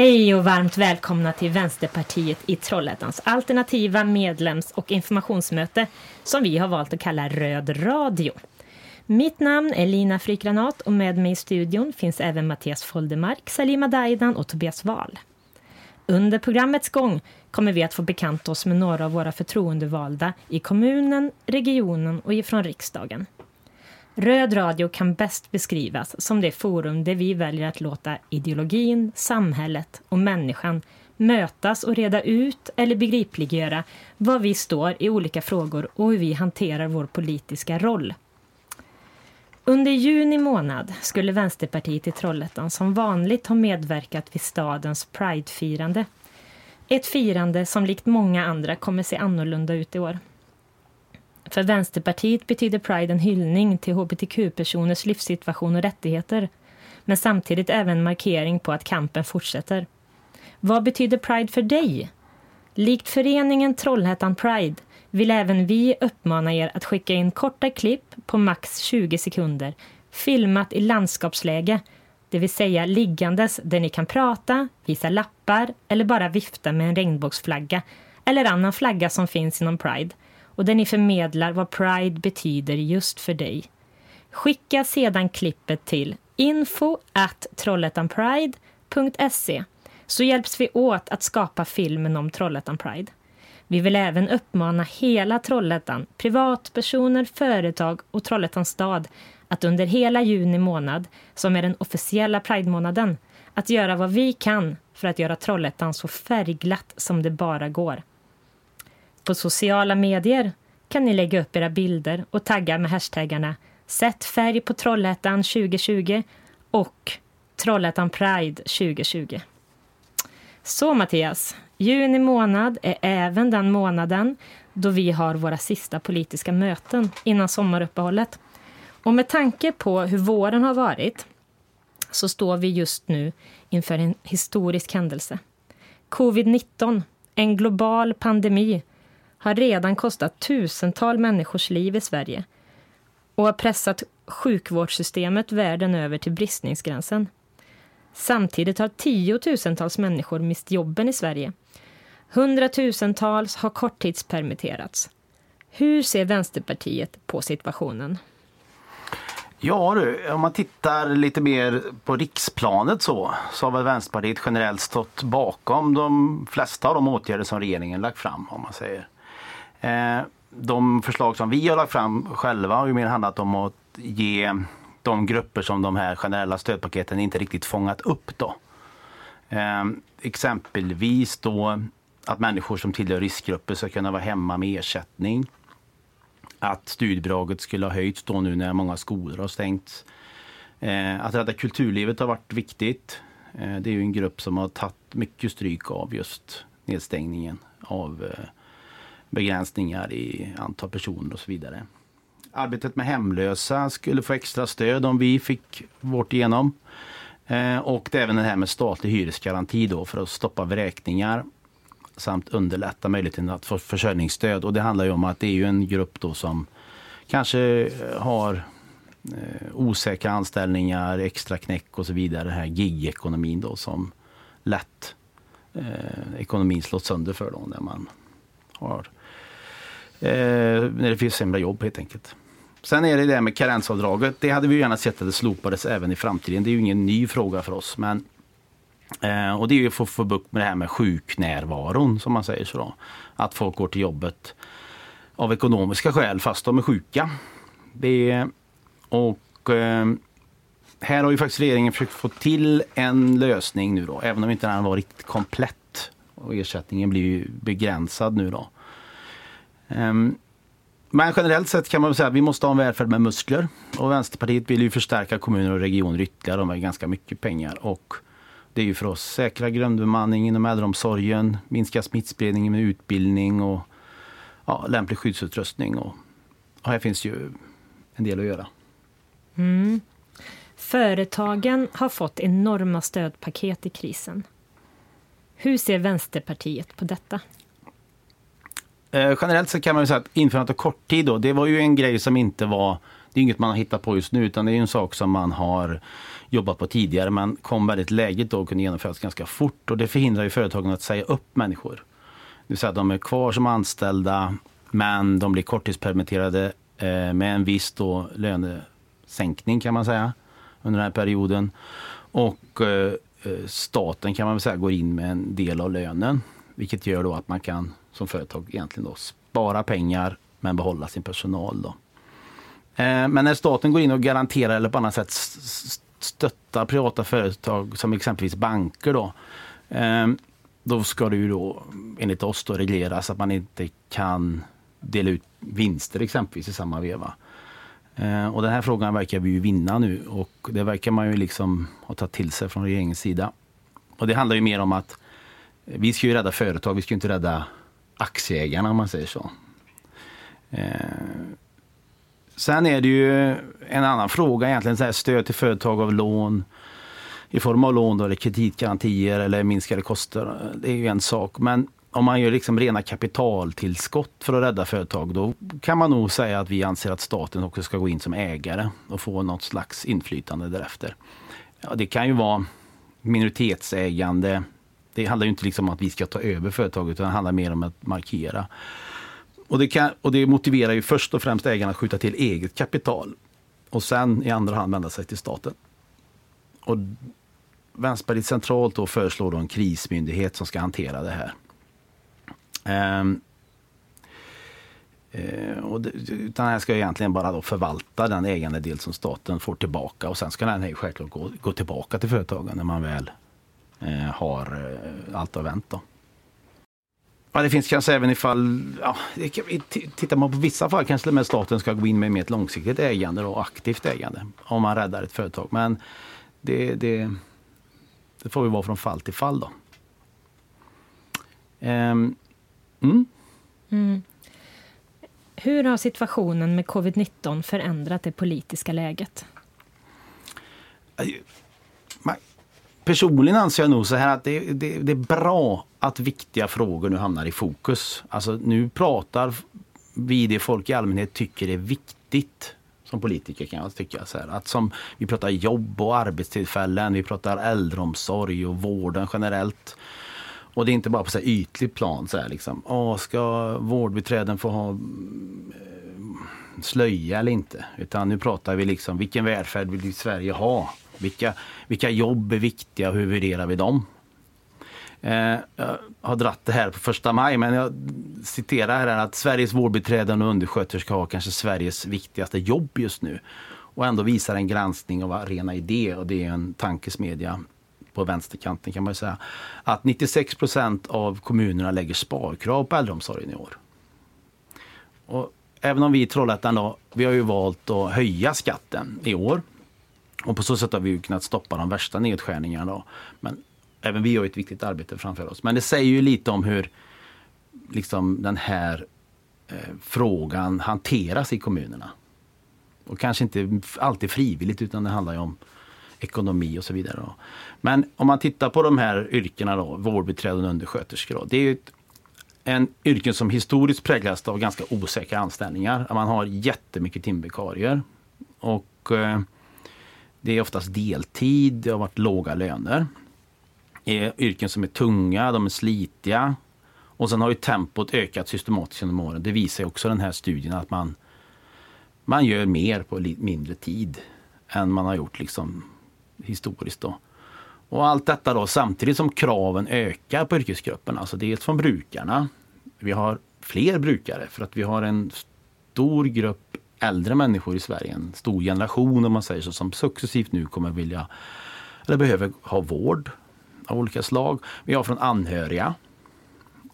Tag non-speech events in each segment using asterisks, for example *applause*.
Hej och varmt välkomna till Vänsterpartiet i Trollhättans alternativa medlems och informationsmöte som vi har valt att kalla Röd radio. Mitt namn är Lina Frykgranat och med mig i studion finns även Mattias Foldemark, Salima Daidan och Tobias Wahl. Under programmets gång kommer vi att få bekanta oss med några av våra förtroendevalda i kommunen, regionen och ifrån riksdagen. Röd radio kan bäst beskrivas som det forum där vi väljer att låta ideologin, samhället och människan mötas och reda ut eller begripliggöra var vi står i olika frågor och hur vi hanterar vår politiska roll. Under juni månad skulle Vänsterpartiet i Trollhättan som vanligt ha medverkat vid stadens Pride-firande. Ett firande som likt många andra kommer se annorlunda ut i år. För Vänsterpartiet betyder Pride en hyllning till hbtq-personers livssituation och rättigheter. Men samtidigt även en markering på att kampen fortsätter. Vad betyder Pride för dig? Likt föreningen Trollhättan Pride vill även vi uppmana er att skicka in korta klipp på max 20 sekunder filmat i landskapsläge, det vill säga liggandes där ni kan prata, visa lappar eller bara vifta med en regnbågsflagga eller annan flagga som finns inom Pride och där ni förmedlar vad Pride betyder just för dig. Skicka sedan klippet till info at trollhättanpride.se så hjälps vi åt att skapa filmen om Trollhättan Pride. Vi vill även uppmana hela Trollhättan, privatpersoner, företag och Trollhättans stad att under hela juni månad, som är den officiella Pride-månaden, att göra vad vi kan för att göra Trollhättan så färgglatt som det bara går. På sociala medier kan ni lägga upp era bilder och tagga med hashtaggarna Sätt färg på Trollhättan 2020 och Trollhättan Pride 2020. Så Mattias, juni månad är även den månaden då vi har våra sista politiska möten innan sommaruppehållet. Och med tanke på hur våren har varit så står vi just nu inför en historisk händelse. Covid-19, en global pandemi har redan kostat tusental människors liv i Sverige och har pressat sjukvårdssystemet världen över till bristningsgränsen. Samtidigt har tiotusentals människor mist jobben i Sverige. Hundratusentals har korttidspermitterats. Hur ser Vänsterpartiet på situationen? Ja du, om man tittar lite mer på riksplanet så, så har väl Vänsterpartiet generellt stått bakom de flesta av de åtgärder som regeringen lagt fram om man säger. Eh, de förslag som vi har lagt fram själva har ju mer handlat om att ge de grupper som de här generella stödpaketen inte riktigt fångat upp. Då. Eh, exempelvis då att människor som tillhör riskgrupper ska kunna vara hemma med ersättning. Att studiebidraget skulle ha höjts då nu när många skolor har stängts. Eh, att rädda kulturlivet har varit viktigt. Det är ju en grupp som har tagit mycket stryk av just nedstängningen av eh, begränsningar i antal personer och så vidare. Arbetet med hemlösa skulle få extra stöd om vi fick vårt igenom. Eh, och det är även det här med statlig hyresgaranti då för att stoppa vräkningar samt underlätta möjligheten att få försörjningsstöd. Och det handlar ju om att det är ju en grupp då som kanske eh, har eh, osäkra anställningar, extra knäck och så vidare. Den här gig-ekonomin då som lätt eh, ekonomin slås sönder för dem när man har Eh, när det finns sämre jobb helt enkelt. Sen är det det med karensavdraget. Det hade vi gärna sett att det slopades även i framtiden. Det är ju ingen ny fråga för oss. Men, eh, och det är ju för att få bukt med det här med sjuknärvaron som man säger så. Då. Att folk går till jobbet av ekonomiska skäl fast de är sjuka. Det, och eh, här har ju faktiskt regeringen försökt få till en lösning nu då, även om inte den var riktigt komplett. Och ersättningen blir ju begränsad nu då. Ehm, men generellt sett kan man säga att vi måste ha en välfärd med muskler. Och Vänsterpartiet vill ju förstärka kommuner och regioner ytterligare. De har ganska mycket pengar. Och det är ju för att säkra grundbemanning inom äldreomsorgen, minska smittspridningen med utbildning och ja, lämplig skyddsutrustning. Och, och här finns ju en del att göra. Mm. Företagen har fått enorma stödpaket i krisen. Hur ser Vänsterpartiet på detta? Eh, generellt så kan man säga att införandet av korttid då, det var ju en grej som inte var det är inget man har hittat på just nu utan det är en sak som man har jobbat på tidigare men kom väldigt lägligt då och kunde genomföras ganska fort och det förhindrar ju företagen att säga upp människor. Det vill säga att de är kvar som anställda men de blir korttidspermitterade eh, med en viss då lönesänkning kan man säga under den här perioden. Och eh, eh staten kan man väl säga går in med en del av lönen vilket gör då att man kan som företag egentligen då spara pengar men behålla sin personal. Då. Eh, men när staten går in och garanterar eller på annat sätt stöttar privata företag som exempelvis banker då. Eh, då ska det ju då enligt oss då regleras att man inte kan dela ut vinster exempelvis i samma veva. Eh, och den här frågan verkar vi ju vinna nu och det verkar man ju liksom ha tagit till sig från regeringens sida. Och det handlar ju mer om att vi ska ju rädda företag, vi ska inte rädda aktieägarna om man säger så. Eh, sen är det ju en annan fråga egentligen, så här, stöd till företag av lån i form av lån då, eller kreditgarantier eller minskade kostnader. Det är ju en sak. Men om man gör liksom rena kapitaltillskott för att rädda företag, då kan man nog säga att vi anser att staten också ska gå in som ägare och få något slags inflytande därefter. Ja, det kan ju vara minoritetsägande. Det handlar ju inte liksom om att vi ska ta över företaget, utan det handlar mer om att markera. Och det, kan, och det motiverar ju först och främst ägarna att skjuta till eget kapital och sen i andra hand vända sig till staten. Och Vänsterpartiet centralt då föreslår då en krismyndighet som ska hantera det här. Ehm. Ehm. och det, utan här ska egentligen bara då förvalta den ägandedel som staten får tillbaka och sen ska den här självklart gå, gå tillbaka till företagen när man väl har uh, allt har vänt. Då. Ja, det finns kanske även ifall, ja, tittar man på vissa fall kanske med staten ska gå in med mer ett långsiktigt ägande och aktivt ägande om man räddar ett företag. Men det, det, det får ju vara från fall till fall då. Um, mm. Mm. Hur har situationen med covid-19 förändrat det politiska läget? Personligen anser jag nog så här att det, det, det, är bra att viktiga frågor nu hamnar i fokus. Alltså nu pratar vi det folk i allmänhet tycker är viktigt som politiker kan jag tycka. Så här, att som, vi pratar jobb och arbetstillfällen, vi pratar äldreomsorg och vården generellt. Och det är inte bara på så här ytlig plan. Så här, liksom. Åh, ska vårdbiträden få ha eh, slöja eller inte? Utan nu pratar vi liksom vilken välfärd vill Sverige ha? Vilka, vilka jobb är viktiga och hur värderar vi dem? Eh, jag har dratt det här på första maj men jag citerar här att Sveriges vårdbiträden och undersköterskor har kanske Sveriges viktigaste jobb just nu. Och ändå visar en granskning av Arena Idé och det är en tankesmedja på vänsterkanten kan man säga. Att 96 procent av kommunerna lägger sparkrav på äldreomsorgen i år. Och även om vi i Trollhättan då, vi har ju valt att höja skatten i år. Och på så sätt har vi kunnat stoppa de värsta nedskärningarna. Då. Men även vi har ett viktigt arbete framför oss. Men det säger ju lite om hur liksom, den här eh, frågan hanteras i kommunerna. Och kanske inte alltid frivilligt utan det handlar ju om ekonomi och så vidare. Då. Men om man tittar på de här yrkena då, vårdbiträden och undersköterskor. Då, det är ett, en yrken som historiskt präglas av ganska osäkra anställningar. Man har jättemycket timvikarier. Och eh, det är oftast deltid, det har varit låga löner är yrken som är tunga, de är slitiga. Och sen har ju tempot ökat systematiskt genom åren. Det visar också den här studien att man, man gör mer på mindre tid än man har gjort liksom historiskt. Då. Och allt detta då samtidigt som kraven ökar på yrkesgruppen. Alltså dels från brukarna. Vi har fler brukare för att vi har en stor grupp äldre människor i Sverige. En stor generation om man säger så som successivt nu kommer vilja eller behöver ha vård av olika slag. Vi har från anhöriga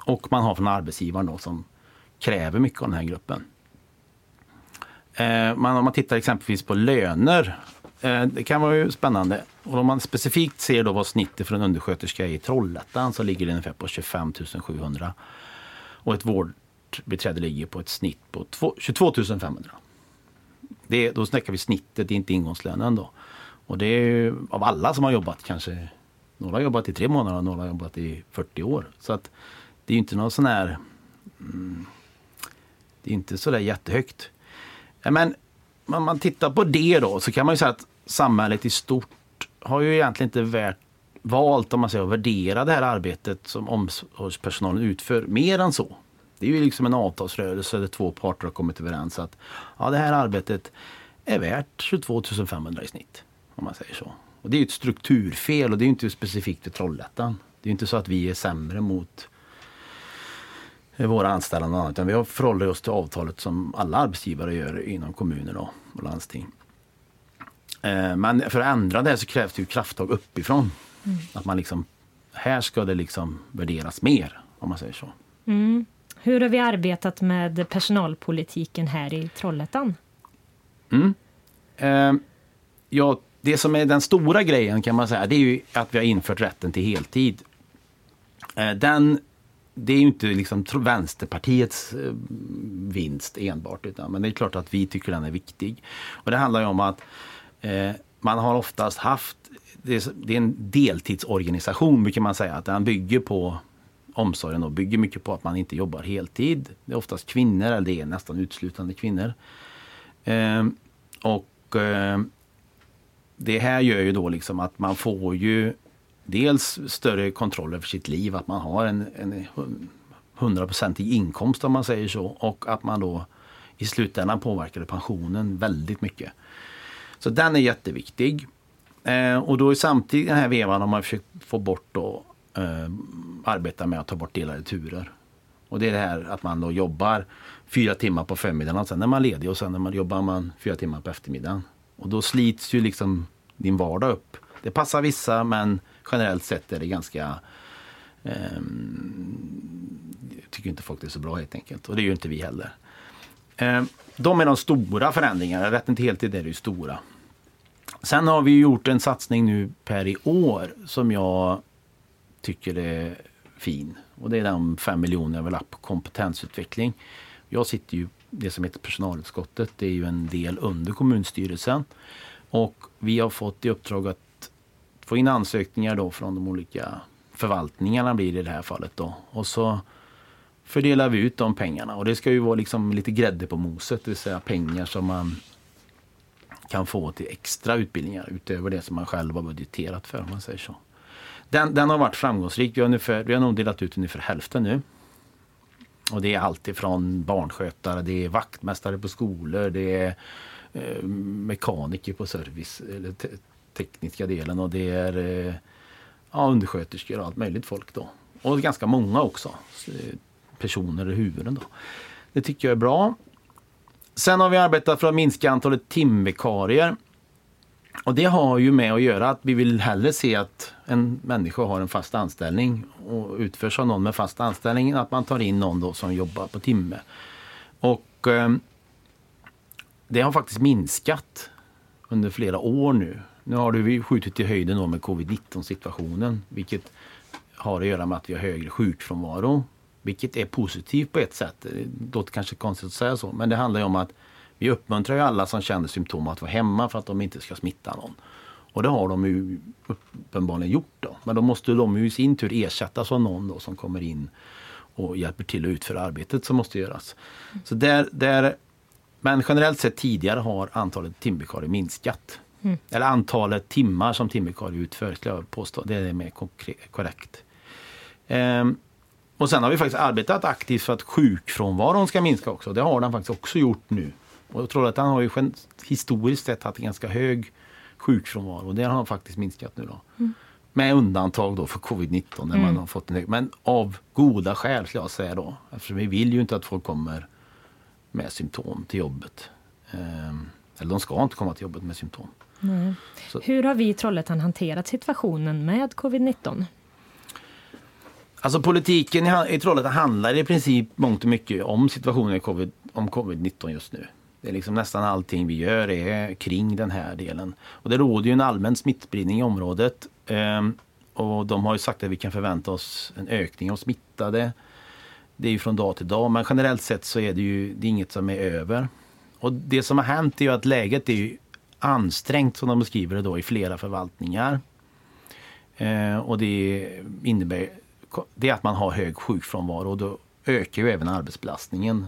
och man har från arbetsgivaren då, som kräver mycket av den här gruppen. Eh, man, om man tittar exempelvis på löner, eh, det kan vara ju spännande. Och om man specifikt ser då vad snittet för en undersköterska är i Trollhättan så ligger det ungefär på 25 700. Och ett vårdbiträde ligger på ett snitt på 22 500. Det, då snackar vi snittet, inte ingångslönen då. Och det är ju av alla som har jobbat kanske några har jobbat i tre månader och några har jobbat i 40 år. Så att det är ju inte någon sån här... Mm, det är inte så där jättehögt. Men om man tittar på det då så kan man ju säga att samhället i stort har ju egentligen inte värt, valt om man säger, att värdera det här arbetet som omsorgspersonalen utför mer än så. Det är ju liksom en avtalsrörelse där två parter har kommit överens att ja, det här arbetet är värt 22 500 i snitt. Om man säger så. Och det är ett strukturfel och det är inte specifikt för Trollhättan. Det är inte så att vi är sämre mot våra anställda och annat. Utan vi förhåller oss till avtalet som alla arbetsgivare gör inom kommuner och landsting. Eh, men för att ändra det så krävs det ju krafttag uppifrån. Mm. Att man liksom, här ska det liksom värderas mer, om man säger så. Mm. Hur har vi arbetat med personalpolitiken här i Trollhättan? Mm. Eh, ja, det som är den stora grejen kan man säga, det är ju att vi har infört rätten till heltid. Eh, den, det är ju inte liksom Vänsterpartiets eh, vinst enbart, utan, men det är klart att vi tycker den är viktig. Och det handlar ju om att eh, man har oftast haft, det är, det är en deltidsorganisation brukar man säga, att den bygger på omsorgen då bygger mycket på att man inte jobbar heltid. Det är oftast kvinnor, eller det är nästan uteslutande kvinnor. Eh, och eh, det här gör ju då liksom att man får ju dels större kontroll över sitt liv, att man har en, en 100-procentig inkomst om man säger så och att man då i slutändan påverkar pensionen väldigt mycket. Så den är jätteviktig. Eh, och då samtidigt den här vevan har man försökt få bort då eh, med att ta bort delade turer. Och det är det här att man då jobbar fyra timmar på förmiddagen och sen är man ledig och sen när man jobbar man fyra timmar på eftermiddagen. Och då slits ju liksom din vardag upp. Det passar vissa men generellt sett är det ganska eh, tycker inte folk det är så bra helt enkelt. Och det gör inte vi heller. Eh, de är de stora förändringarna. Rätten till heltid är det ju stora. Sen har vi gjort en satsning nu per i år som jag tycker är fin. Och det är de fem miljoner jag vill ha på kompetensutveckling. Jag sitter ju det som heter personalutskottet. Det är ju en del under kommunstyrelsen. Och vi har fått i uppdrag att få in ansökningar då från de olika förvaltningarna blir det i det här fallet då. Och så fördelar vi ut de pengarna och det ska ju vara liksom lite grädde på moset, det vill säga pengar som man kan få till extra utbildningar utöver det som man själv har budgeterat för om man säger så. Den, den har varit framgångsrik. Vi har, ungefär, vi har nog delat ut ungefär hälften nu. Och det är allt ifrån barnskötare, det är vaktmästare på skolor, det är eh, mekaniker på service, eller te tekniska delen och det är eh, ja, undersköterskor och allt möjligt folk då. Och ganska många också. Eh, personer i huvuden då. Det tycker jag är bra. Sen har vi arbetat för att minska antalet timvikarier. Och det har ju med att göra att vi vill hellre se att en människa har en fast anställning och utförs av någon med fast anställning än att man tar in någon då som jobbar på timme. Och eh, det har faktiskt minskat under flera år nu. Nu har vi skjutit i höjden med covid-19 situationen vilket har att göra med att vi har högre sjukfrånvaro. Vilket är positivt på ett sätt. Det låter kanske konstigt att säga så men det handlar om att vi uppmuntrar ju alla som känner symptom att vara hemma för att de inte ska smitta någon. Och det har de ju uppenbarligen gjort. Då. Men då måste de ju i sin tur ersättas av någon då som kommer in och hjälper till att utföra arbetet som måste göras. Så där, där, men generellt sett tidigare har antalet timvikarier minskat. Mm. Eller antalet timmar som timvikarier utför, skulle jag påstå. Det är mer korrekt. Ehm, och sen har vi faktiskt arbetat aktivt för att sjukfrånvaron ska minska också. Det har den faktiskt också gjort nu. Och jag tror att han har ju historiskt sett haft en ganska hög sjukfrånvaro. Det har han faktiskt minskat nu då. Mm. Med undantag då för covid-19 när mm. man har fått en. Men av goda skäl skulle jag säga då. Eftersom vi vill ju inte att folk kommer med symptom till jobbet. Ehm, eller de ska inte komma till jobbet med symptom. Hur har vi i Trollhättan hanterat situationen med covid-19? Alltså politiken i Trollhättan handlar i princip mångt och mycket om situationen i COVID, om covid-19 just nu. Det är liksom nästan allting vi gör är kring den här delen. Och det råder ju en allmän smittspridning i området. Ehm, och de har ju sagt att vi kan förvänta oss en ökning av smittade. Det är ju från dag till dag men generellt sett så är det ju det är inget som är över. Och det som har hänt är ju att läget är ju ansträngt som de beskriver det då i flera förvaltningar. Ehm, och det innebär det att man har hög sjukfrånvaro och då ökar ju även arbetsbelastningen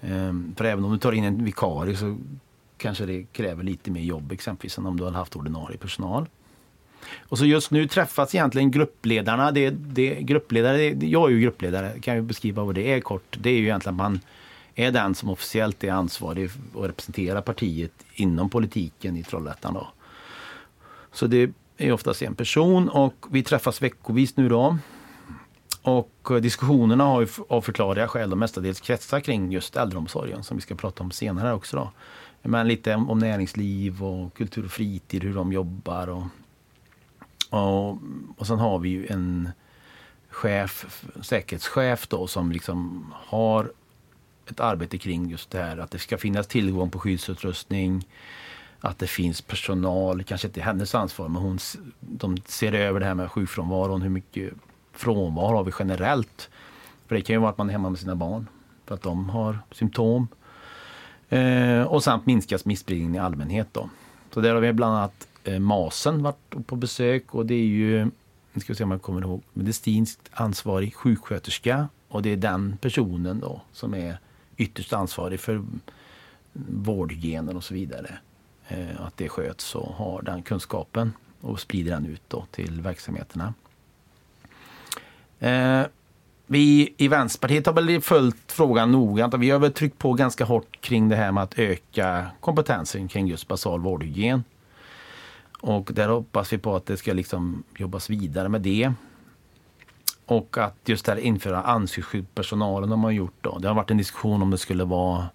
Ehm, för även om du tar in en vikarie så kanske det kräver lite mer jobb exempelvis än om du hade haft ordinarie personal. Och så just nu träffas egentligen gruppledarna. Det, det, gruppledare, det, jag är ju gruppledare, kan jag beskriva vad det är kort. Det är ju egentligen att man är den som officiellt är ansvarig och representerar partiet inom politiken i Trollhättan. Då. Så det är oftast en person och vi träffas veckovis nu då. Och eh, diskussionerna har ju av förklarliga skäl mestadels kretsar kring just äldreomsorgen som vi ska prata om senare också. Då. Men lite om näringsliv och kultur och fritid, hur de jobbar. Och, och, och sen har vi ju en chef, säkerhetschef då som liksom har ett arbete kring just det här att det ska finnas tillgång på skyddsutrustning. Att det finns personal, kanske inte hennes ansvar, men hon, de ser över det här med sjukfrånvaron. Hur mycket frånvaro har vi generellt? För det kan ju vara att man är hemma med sina barn för att de har symptom. Eh, och samt minska smittspridningen i allmänhet. Då. Så där har vi bland annat eh, MASen varit på besök och det är ju, nu ska vi se om jag kommer ihåg, medicinskt ansvarig sjuksköterska och det är den personen då som är ytterst ansvarig för vårdhygienen och så vidare. Eh, att det sköts och har den kunskapen och sprider den ut då till verksamheterna. Eh, vi i Vänsterpartiet har väl följt frågan noggrant och vi har väl tryckt på ganska hårt kring det här med att öka kompetensen kring just basal vårdhygien. Och där hoppas vi på att det ska liksom jobbas vidare med det. Och att just det här införa ansiktsskydd har man gjort då. Det har varit en diskussion om det skulle vara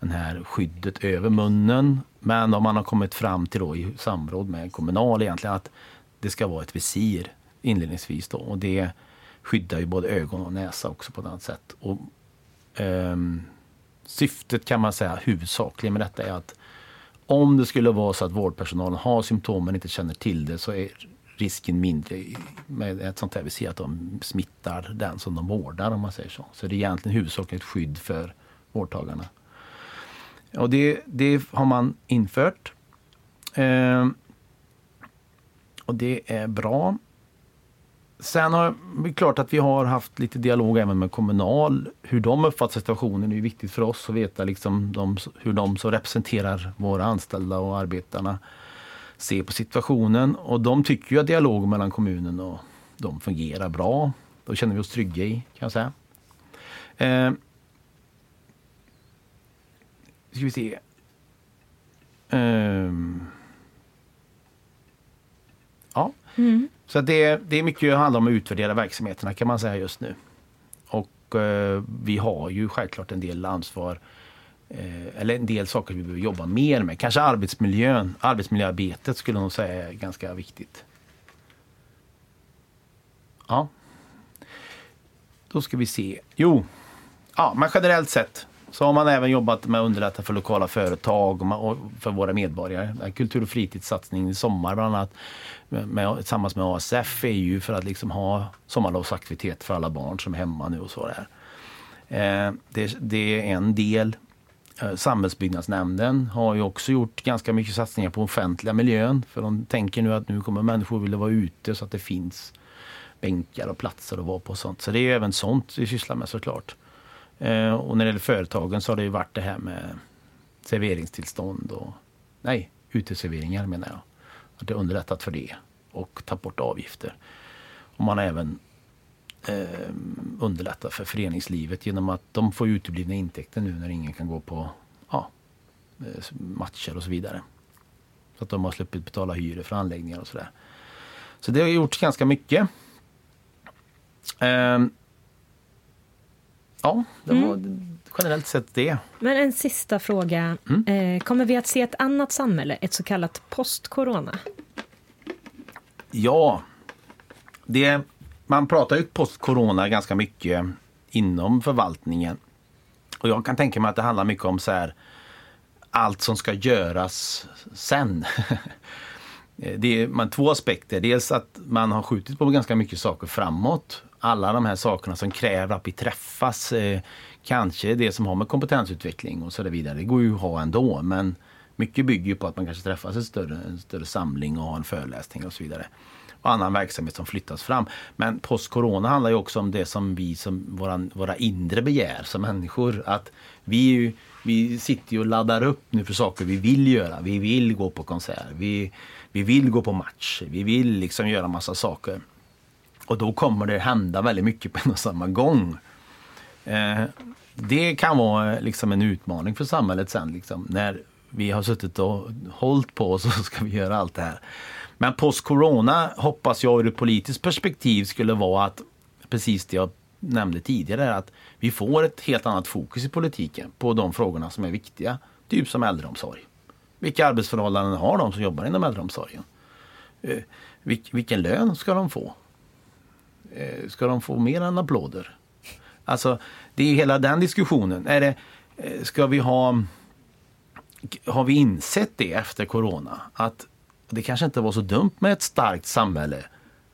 det här skyddet över munnen. Men om man har kommit fram till då i samråd med Kommunal egentligen att det ska vara ett visir inledningsvis då. Och det skyddar ju både ögon och näsa också på ett annat sätt. Och, um, syftet kan man säga huvudsakligen med detta är att om det skulle vara så att vårdpersonalen har symptom men inte känner till det så är risken mindre med ett sånt här visir att de smittar den som de vårdar om man säger så. Så det är egentligen huvudsakligen ett skydd för vårdtagarna. Och det, det har man infört. Eh, och det är bra. Sen har det klart att vi har haft lite dialog även med Kommunal. Hur de uppfattar situationen är viktigt för oss att veta liksom de, hur de som representerar våra anställda och arbetarna ser på situationen. Och de tycker ju att dialogen mellan kommunen och de fungerar bra. Då känner vi oss trygga i, kan jag säga. Eh, ska vi se. Eh, ja. Mm. Så det, det är mycket handlar om att utvärdera verksamheterna kan man säga just nu. Och eh, vi har ju självklart en del ansvar eh, eller en del saker vi behöver jobba mer med. Kanske arbetsmiljön, arbetsmiljöarbetet skulle jag nog säga är ganska viktigt. Ja. Då ska vi se. Jo, ja, men generellt sett så har man även jobbat med att underlätta för lokala företag och för våra medborgare. Kultur och fritidssatsningen i sommar bland annat med, tillsammans med ASF är ju för att liksom ha sommarlovsaktivitet för alla barn som är hemma nu och så där. Eh, det, det, är en del. Eh, Samhällsbyggnadsnämnden har ju också gjort ganska mycket satsningar på offentliga miljön. För de tänker nu att nu kommer människor vilja vara ute så att det finns bänkar och platser att vara på. Och sånt. Så det är även sånt vi sysslar med såklart. Eh, och när det gäller företagen så har det ju varit det här med serveringstillstånd och nej, uteserveringar menar jag. Att det underlättat för det och tagit bort avgifter. Och man har även eh, underlättat för föreningslivet genom att de får uteblivna intäkter nu när ingen kan gå på ja, eh, matcher och så vidare. Så att de har sluppit betala hyror för anläggningar och sådär. Så det har gjorts ganska mycket. Eh, Ja, det var mm. generellt sett det. Men en sista fråga. Mm. Eh, kommer vi att se ett annat samhälle, ett så kallat post-corona? Ja, det, man pratar ju post-corona ganska mycket inom förvaltningen. Och jag kan tänka mig att det handlar mycket om så här, allt som ska göras sen. *laughs* det är man, två aspekter. Dels att man har skjutit på ganska mycket saker framåt alla de här sakerna som kräver att vi träffas. Eh, kanske det som har med kompetensutveckling och så vidare. Det går ju att ha ändå men mycket bygger ju på att man kanske träffas en större, en större samling och har en föreläsning och så vidare. och annan verksamhet som flyttas fram. Men post-corona handlar ju också om det som vi som våra, våra inre begär som människor. Att vi, vi sitter ju och laddar upp nu för saker vi vill göra. Vi vill gå på konsert. Vi, vi vill gå på match. Vi vill liksom göra massa saker. Och då kommer det hända väldigt mycket på en och samma gång. Eh, det kan vara liksom en utmaning för samhället sen. Liksom, när vi har suttit och hållit på och så *laughs* ska vi göra allt det här. Men post-corona hoppas jag ur ett politiskt perspektiv skulle vara att precis det jag nämnde tidigare, att vi får ett helt annat fokus i politiken på de frågorna som är viktiga. Typ som äldreomsorg. Vilka arbetsförhållanden har de som jobbar inom äldreomsorgen? Eh, vilken lön ska de få? Eh, ska de få mer än applåder? Alltså, det är hela den diskussionen. Är det, eh, ska vi ha, har vi insett det efter corona? Att det kanske inte var så dumt med ett starkt samhälle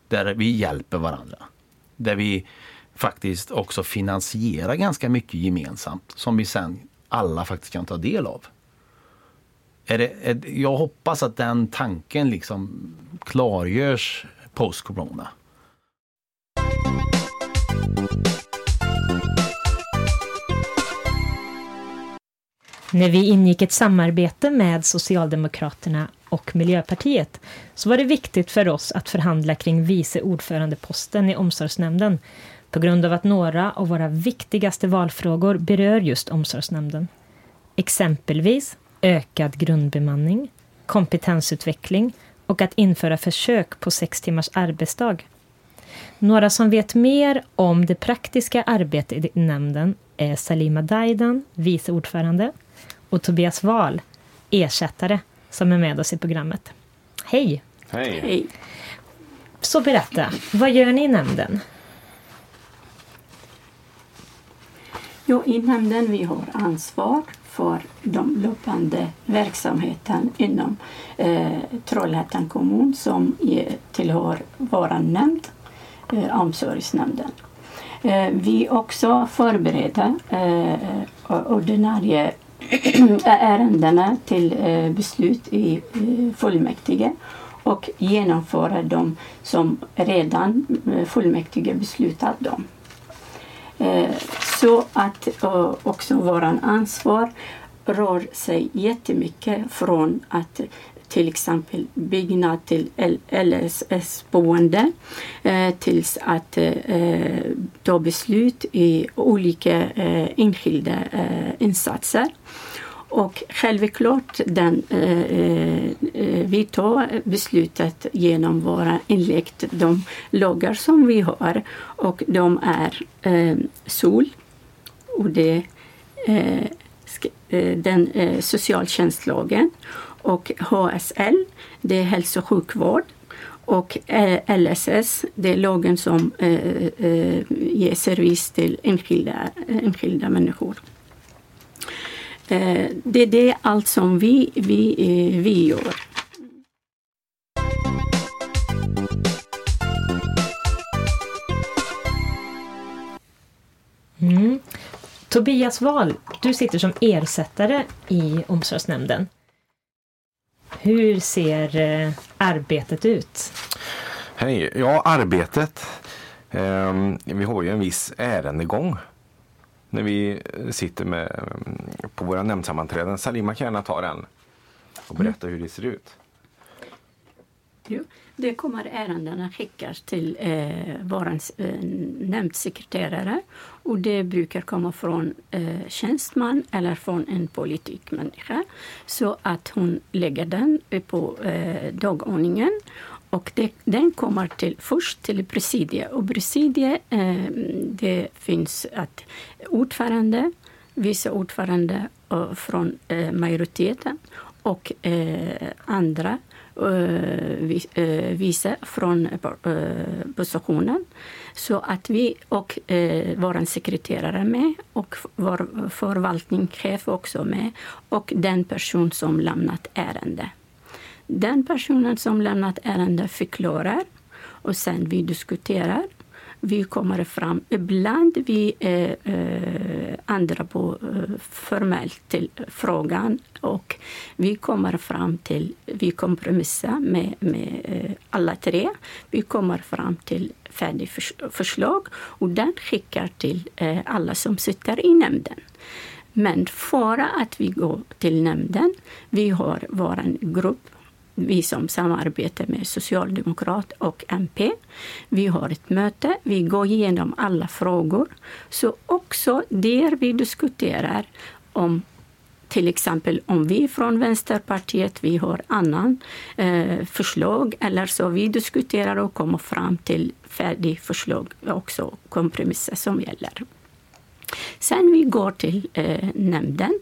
där vi hjälper varandra. Där vi faktiskt också finansierar ganska mycket gemensamt som vi sen alla faktiskt kan ta del av. Är det, är, jag hoppas att den tanken liksom klargörs post-corona. När vi ingick ett samarbete med Socialdemokraterna och Miljöpartiet så var det viktigt för oss att förhandla kring vice ordförandeposten i omsorgsnämnden på grund av att några av våra viktigaste valfrågor berör just omsorgsnämnden. Exempelvis ökad grundbemanning, kompetensutveckling och att införa försök på sex timmars arbetsdag. Några som vet mer om det praktiska arbetet i nämnden är Salima Daidan, vice ordförande, och Tobias Wahl, ersättare, som är med oss i programmet. Hej! Hej! Hej. Så berätta, vad gör ni i nämnden? Jo, i nämnden vi har ansvar för de löpande verksamheten inom eh, Trollhättan kommun som tillhör vår nämnd, eh, omsorgsnämnden. Eh, vi också förbereder eh, eh ordinarie *clears throat* ärendena till eh, beslut i eh, fullmäktige och genomföra dem som redan fullmäktige beslutat om. Så att också våran ansvar rör sig jättemycket från att till exempel byggnad till LSS-boende eh, tills att eh, ta beslut i olika eh, enskilda insatser. Och självklart den, eh, vi tar beslutet genom våra inlägg, de lagar som vi har. Och de är eh, SOL och det eh, den eh, socialtjänstlagen och HSL, det är hälso och sjukvård. Och eh, LSS, det är lagen som eh, eh ger service till enskilda, eh, enskilda människor. Eh, det är allt som vi, vi, eh, vi gör. Mm. Tobias Wahl, du sitter som ersättare i omsorgsnämnden. Hur ser eh, arbetet ut? Hej, ja arbetet. Eh, vi har ju en viss ärendegång när vi sitter med, på våra nämndsammanträden. Salima kan gärna ta den och berätta mm. hur det ser ut. Jo, det kommer ärendena skickas till eh, vår eh, nämndsekreterare och det brukar komma från eh, tjänstman eller från en politikmänniska. Så att hon lägger den på eh, dagordningen och det, den kommer till, först till presidiet. Och presidiet, eh, det finns att ordförande, vice ordförande från eh, majoriteten och eh, andra Eh, eh från eh, eh, positionen. Så att vi och vår sekreterare med och vår förvaltningschef också med och den person som lämnat ärende. Den personen som lämnat ärende förklarar och sen vi diskuterar. Vi kommer fram. Ibland vi eh, eh andra på eh, formellt till frågan och vi kommer fram till, vi kompromissar med, med eh, alla tre. Vi kommer fram till färdigt förslag och den skickar till eh, alla som sitter i nämnden. Men för att vi går till nämnden, vi har vår grupp vi som samarbetar med Socialdemokrat och MP. Vi har ett möte, vi går igenom alla frågor. Så också där vi diskuterar om till exempel om vi från Vänsterpartiet vi har annan eh, förslag eller så vi diskuterar och kommer fram till färdig förslag, också kompromisser som gäller. Sen vi går till eh, nämnden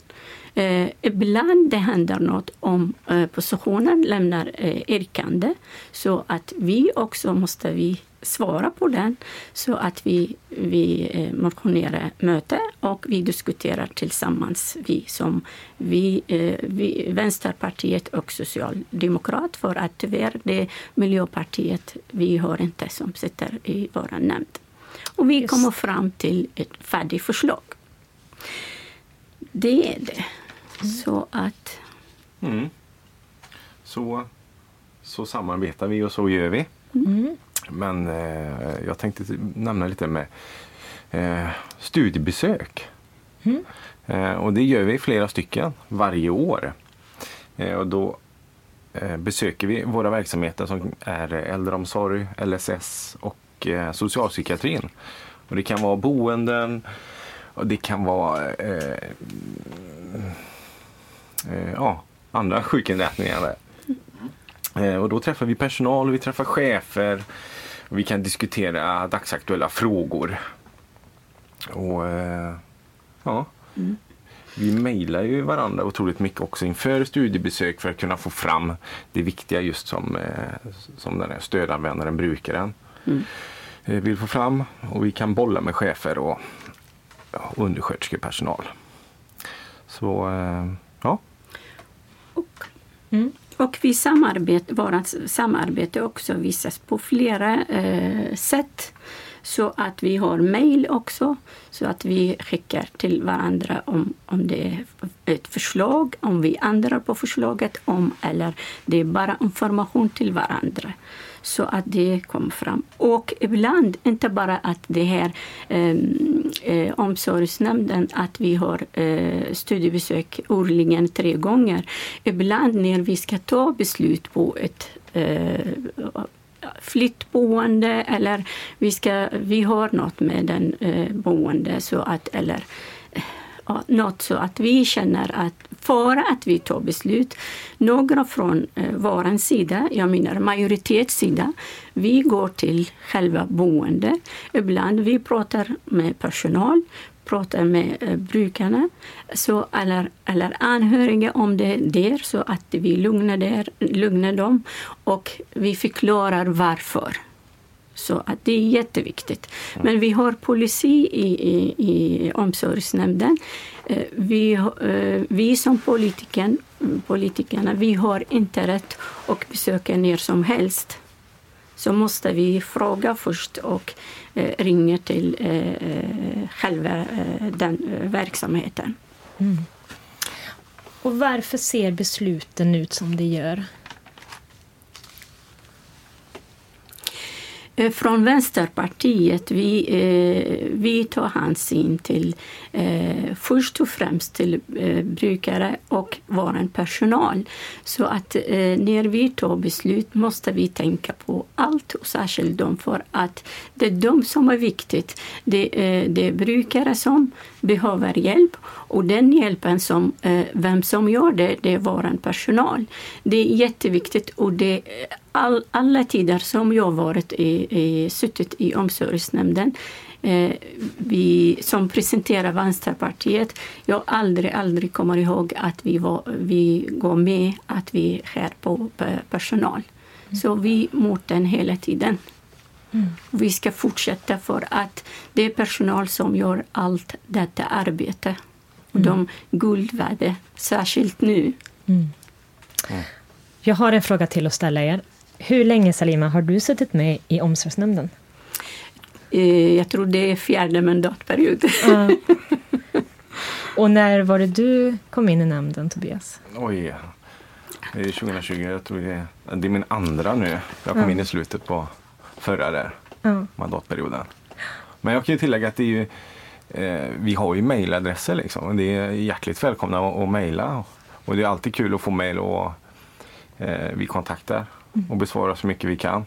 Eh, ibland det händer något om eh, positionen lämnar eh, yrkande så att vi också måste vi svara på den så att vi, vi eh, motionerar möte och vi diskuterar tillsammans, vi som vi, eh, vi, Vänsterpartiet och Socialdemokrat för att tyvärr det Miljöpartiet vi har inte som sitter i vår nämnd. Och vi kommer fram till ett färdigt förslag. Det är det. Så att... Mm. Så, så samarbetar vi och så gör vi. Mm. Men eh, jag tänkte nämna lite med eh, studiebesök. Mm. Eh, och det gör vi flera stycken varje år. Eh, och då eh, besöker vi våra verksamheter som är äldreomsorg, LSS och eh, socialpsykiatrin. Och det kan vara boenden och det kan vara eh, ja, andra sjukinrättningar. Eh, och då träffar vi personal, vi träffar chefer och vi kan diskutera dagsaktuella frågor. Och eh, ja, mm. Vi mejlar ju varandra otroligt mycket också inför studiebesök för att kunna få fram det viktiga just som, eh, som den här stödanvändaren, brukaren mm. Eh, vill få fram. Och vi kan bolla med chefer och ja, undersköterskepersonal. Så eh, och, mm. och vi samarbete, vårt samarbete också visas på flera eh, sätt. Så att vi har mejl också, så att vi skickar till varandra om, om det är ett förslag, om vi ändrar på förslaget, om eller det är bara information till varandra så att det kommer fram. Och ibland, inte bara att det här ehm, eh, omsorgsnämnden, att vi har eh, studiebesök årligen tre gånger. Ibland när vi ska ta beslut på ett eh, flyttboende eller vi, ska, vi har något med den eh, boende så att, eller eh, något så att vi känner att för att vi tar beslut, några från eh, vår sida, jag menar majoritetssida, vi går till själva boende. Ibland vi pratar med personal, pratar med eh, brukarna så, eller, eller anhöriga om det där så att vi lugnar, där, lugnar dem och vi förklarar varför. Så att det är jätteviktigt. Men vi har policy i, i, i omsorgsnämnden. Eh, vi, eh, vi som politiker, politikerna, vi har inte rätt att besöka när som helst. Så måste vi fråga först och eh, ringa till eh, eh, själva eh, den verksamheten. Mm. Och varför ser besluten ut som de gör? Eh, från Vänsterpartiet vi, eh, vi tar hänsyn till eh, först och främst till eh, brukare och vår personal. Så att eh, när vi tar beslut måste vi tänka på allt och särskilt dem för att det är de som är viktigt. Det, eh, det är brukare som behöver hjälp och den hjälpen som eh, vem som gör det, det är vår personal. Det är jätteviktigt och det all, alla tider som jag varit i, i, suttit i omsorgsnämnden eh, vi som presenterar Vänsterpartiet, jag aldrig, aldrig kommer ihåg att vi, var, vi går med att vi skär på personal. Mm. Så vi mot den hela tiden. Mm. Vi ska fortsätta för att det är personal som gör allt detta arbete. Och mm. de guld värda, särskilt nu. Mm. Jag har en fråga till att ställa er. Hur länge, Salima, har du suttit med i omsorgsnämnden? Eh, jag tror det är fjärde mandatperiod. Uh. *laughs* Och när var det du kom in i nämnden, Tobias? Oj, det är 2020. Jag tror det är, det är min andra nu. Jag kom Ja. in i slutet på förra där, Ja. mandatperioden. Men jag kan ju tillägga att det är ju, vi har ju mejladresser liksom. Det är hjärtligt välkomna att, mejla. Och det är alltid kul att få mejl och eh, vi kontaktar och besvarar så mycket vi kan.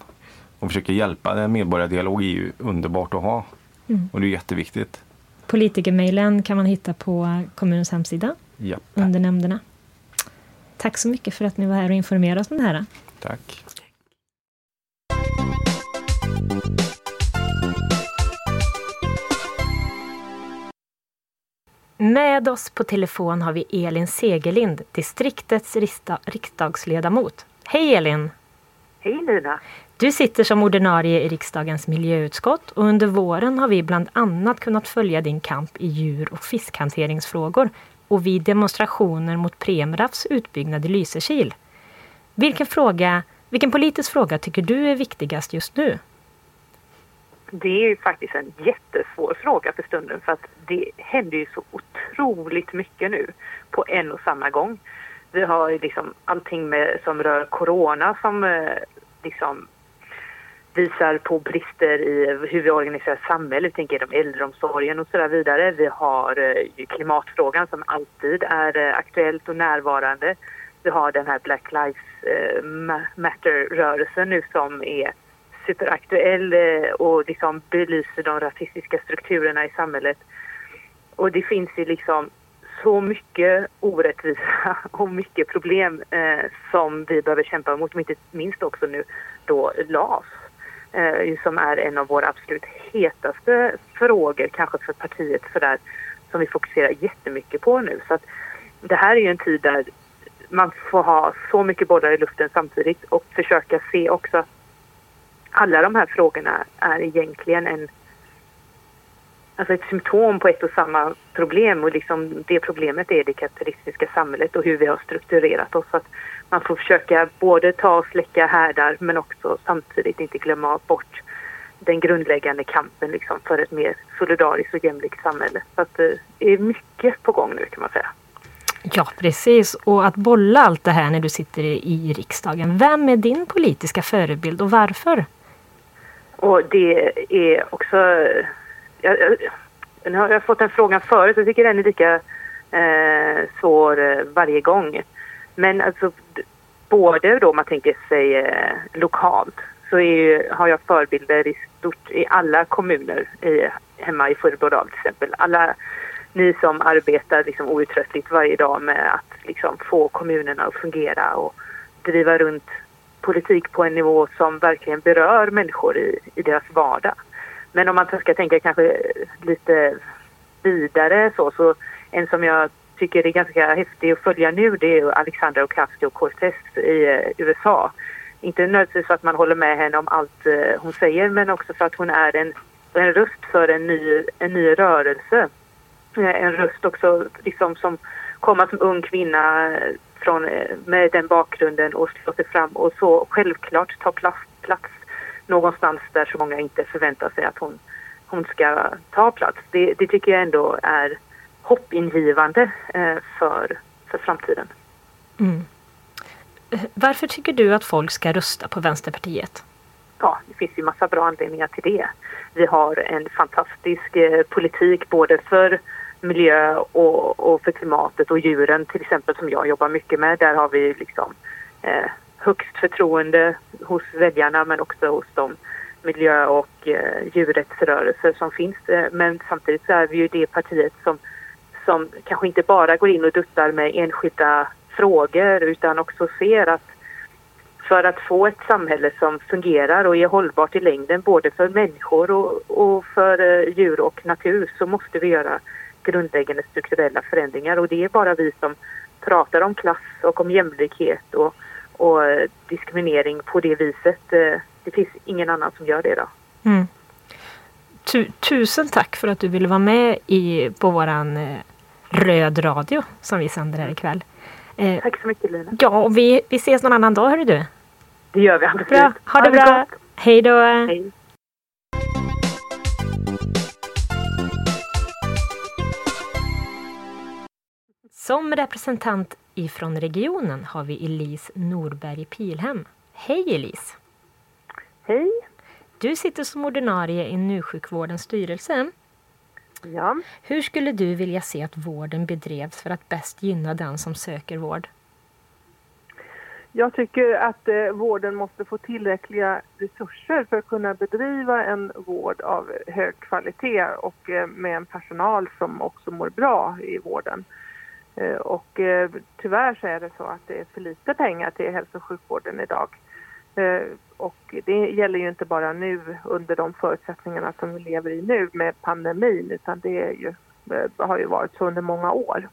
Och försöker hjälpa. En medborgardialog är ju underbart att ha. Och det är jätteviktigt. Politikermailen kan man hitta på kommunens hemsida Japp, under nämnderna. Tack så mycket för att ni var här och informerade oss om det här. tack. Med oss på telefon har vi Elin Segerlind, distriktets riksda- riksdagsledamot. Hej Elin! Hej Lina! Du sitter som ordinarie i riksdagens miljöutskott och under våren har vi bland annat kunnat följa din kamp i djur och fiskhanteringsfrågor och vid demonstrationer mot Premrafs utbyggnad i Lysekil. Vilken, fråga, vilken politisk fråga tycker du är viktigast just nu? Det är ju faktiskt en jättesvår fråga för stunden för att det händer ju så otroligt mycket nu på en och samma gång. Vi har ju liksom allting med, som rör corona som eh, liksom visar på brister i hur vi organiserar samhället, tänker inom äldreomsorgen och så där vidare. Vi har eh, klimatfrågan som alltid är eh, aktuellt och närvarande. Vi har den här Black Lives eh, Matter-rörelsen nu som är superaktuell eh, och liksom belyser de rasistiska strukturerna i samhället. Och det finns ju liksom så mycket orättvisa *laughs* och mycket problem eh, som vi behöver kämpa mot, inte minst också nu då LAS eh, som är en av våra absolut hetaste frågor kanske för partiet för där, som vi fokuserar jättemycket på nu. Så att det här är ju en tid där man får ha så mycket bollar i luften samtidigt och försöka se också att alla de här frågorna är egentligen en alltså ett symptom på ett och samma problem och liksom det problemet är det kapitalistiska samhället och hur vi har strukturerat oss. Att man får försöka både ta och släcka härdar men också samtidigt inte glömma bort den grundläggande kampen liksom för ett mer solidariskt och jämlikt samhälle. Så att eh, det är mycket på gång nu kan man säga. Ja, precis. Och att bolla allt det här när du sitter i riksdagen. Vem är din politiska förebild och varför? Och det är också... Jag, jag, nu har jag fått den frågan förut, jag tycker den är lika eh, svår eh, varje gång. Men alltså, både då om man tänker sig eh, lokalt så är har jag förebilder i stort i alla kommuner i, hemma i Furbodal till exempel. Alla ni som arbetar liksom outtröttligt varje dag med att liksom få kommunerna att fungera och driva runt politik på en nivå som verkligen berör människor i, i deras vardag. Men om man ska tänka kanske lite vidare så, så en som jag tycker är ganska häftig att följa nu det är ju Alexandra Ocasio-Cortez i eh, USA. Inte nödvändigtvis för att man håller med henne om allt eh, hon säger men också för att hon är en, en röst för en ny, en ny rörelse. Eh, en röst också liksom som kommer som ung kvinna från, eh, med den bakgrunden och slå sig fram och så självklart ta plats, plats någonstans där så många inte förväntar sig att hon, hon ska ta plats. Det, det tycker jag ändå är hoppingivande eh, för, för framtiden. Mm. Varför tycker du att folk ska rösta på Vänsterpartiet? Ja, det finns ju massa bra anledningar till det. Vi har en fantastisk eh, politik både för miljö och, och för klimatet och djuren till exempel som jag jobbar mycket med. Där har vi liksom eh, högst förtroende hos väljarna men också hos de miljö och eh, djurrättsrörelser som finns. Eh, men samtidigt så är vi ju det partiet som, som kanske inte bara går in och duttar med enskilda frågor utan också ser att för att få ett samhälle som fungerar och är hållbart i längden både för människor och, och för eh, djur och natur så måste vi göra grundläggande strukturella förändringar och det är bara vi som pratar om klass och om jämlikhet och, och diskriminering på det viset. Eh, Det finns ingen annan som gör det då. Mm. Tu- tusen tack för att du ville vara med i, på våran eh, Röd radio som vi sänder här ikväll. Eh, Tack så mycket Lina. ja, och vi, vi ses någon annan dag, hörru du. Det gör vi absolut. Bra, ha det bra. Hej då. Hej. Som representant ifrån regionen har vi Elise Norberg Pilhem. Hej Elise! Hej! Du sitter som ordinarie i NU-sjukvårdens styrelse. Ja. Hur skulle du vilja se att vården bedrevs för att bäst gynna den som söker vård? Jag tycker att eh, vården måste få tillräckliga resurser för att kunna bedriva en vård av hög kvalitet och eh, med en personal som också mår bra i vården. Eh, och eh, tyvärr så är det så att det är för lite pengar till hälso och sjukvården idag. Eh, och det gäller ju inte bara nu under de förutsättningarna som vi lever i nu med pandemin utan det är ju, har ju varit så under många år.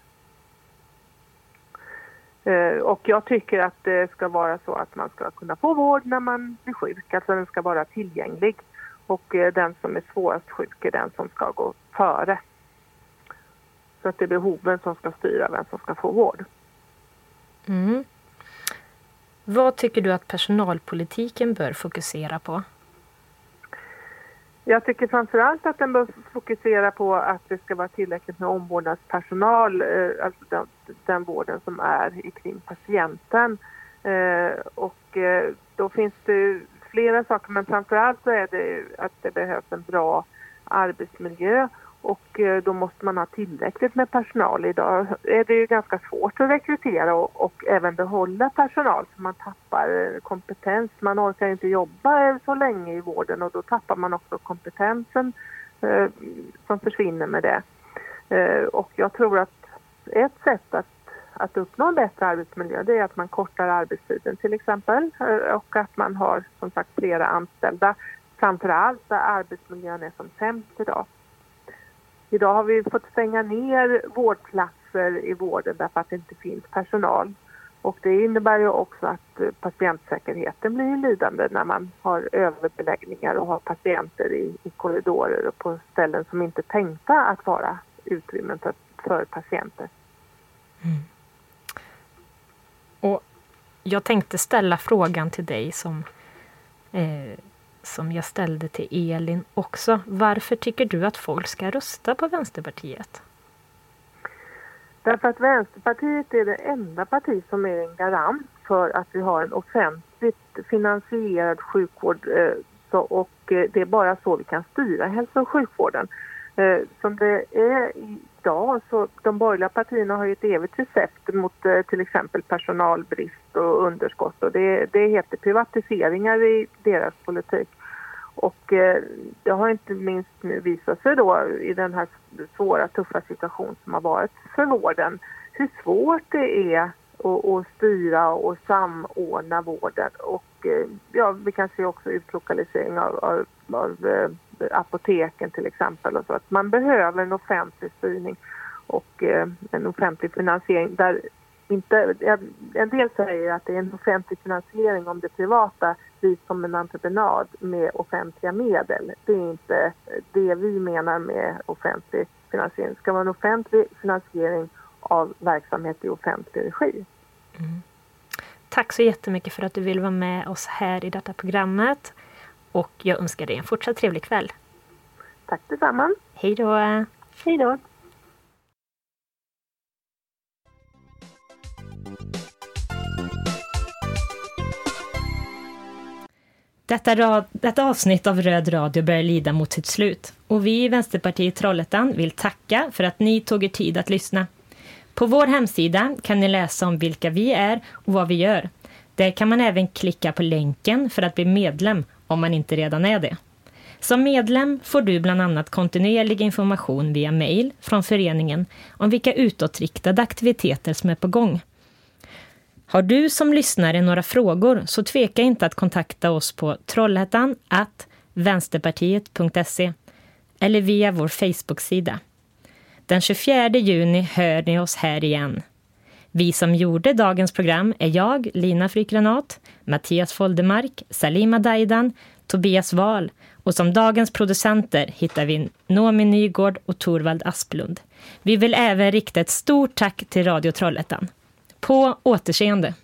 Och jag tycker att det ska vara så att man ska kunna få vård när man blir sjuk, alltså den ska vara tillgänglig. Och den som är svårast sjuk är den som ska gå före. Så att det är behoven som ska styra vem som ska få vård. Mm. Vad tycker du att personalpolitiken bör fokusera på? Jag tycker framförallt att den bör fokusera på att det ska vara tillräckligt med omvårdnadspersonal, eh, alltså den, den vården som är kring patienten. Eh, och eh, då finns det flera saker, men framförallt så är det att det behövs en bra arbetsmiljö och eh, då måste man ha tillräckligt med personal. Idag är det ju ganska svårt att rekrytera och, och även behålla personal för man tappar kompetens. Man orkar inte jobba eh, så länge i vården och då tappar man också kompetensen eh, som försvinner med det. Eh, och jag tror att ett sätt att att uppnå en bättre arbetsmiljö det är att man kortar arbetstiden till exempel eh, och att man har som sagt flera anställda. Framförallt där arbetsmiljön är som sämst idag. Idag har vi fått stänga ner vårdplatser i vården därför att det inte finns personal. Och det innebär ju också att eh, patientsäkerheten blir lidande när man har överbeläggningar och har patienter i, i korridorer och på ställen som inte är tänkta att vara utrymmen för, för patienter. Mm. Och jag tänkte ställa frågan till dig som, eh, som jag ställde till Elin också. Varför tycker du att folk ska rösta på Vänsterpartiet? Därför att Vänsterpartiet är det enda parti som är en garant för att vi har en offentligt finansierad sjukvård eh, och eh, det är bara så vi kan styra hälso och sjukvården. Eh, som det är idag så de borgerliga partierna har ju ett evigt recept mot till exempel personalbrist och underskott och det, det heter privatiseringar i deras politik. Och eh, det har inte minst nu visat sig då i den här svåra, tuffa situation som har varit för vården hur svårt det är att, att styra och samordna vården. Och eh, ja, vi kan se också utlokalisering av, av, av eh, apoteken till exempel. Och så att man behöver en offentlig styrning och eh, en offentlig finansiering där inte, en del säger att det är en offentlig finansiering om det privata drivs som en entreprenad med offentliga medel. Det är inte det vi menar med offentlig finansiering. Det ska vara en offentlig finansiering av verksamhet i offentlig regi. Mm. Tack så jättemycket för att du vill vara med oss här i detta programmet. Och jag önskar dig en fortsatt trevlig kväll. Tack detsamma. Hej då. Hej då. Detta, detta avsnitt av Röd radio börjar lida mot sitt slut och vi i Vänsterpartiet Trollhättan vill tacka för att ni tog er tid att lyssna. På vår hemsida kan ni läsa om vilka vi är och vad vi gör. Där kan man även klicka på länken för att bli medlem om man inte redan är det. Som medlem får du bland annat kontinuerlig information via mejl från föreningen om vilka utåtriktade aktiviteter som är på gång. Har du som lyssnare några frågor så tveka inte att kontakta oss på trollhättan vänsterpartiet.se eller via vår Facebook-sida. Den 24 juni hör ni oss här igen. Vi som gjorde dagens program är jag, Lina Frykgranat, Mattias Foldemark, Salima Daidan, Tobias Wahl och som dagens producenter hittar vi Noomi Nygård och Torvald Asplund. Vi vill även rikta ett stort tack till Radio Trollhättan. På återseende!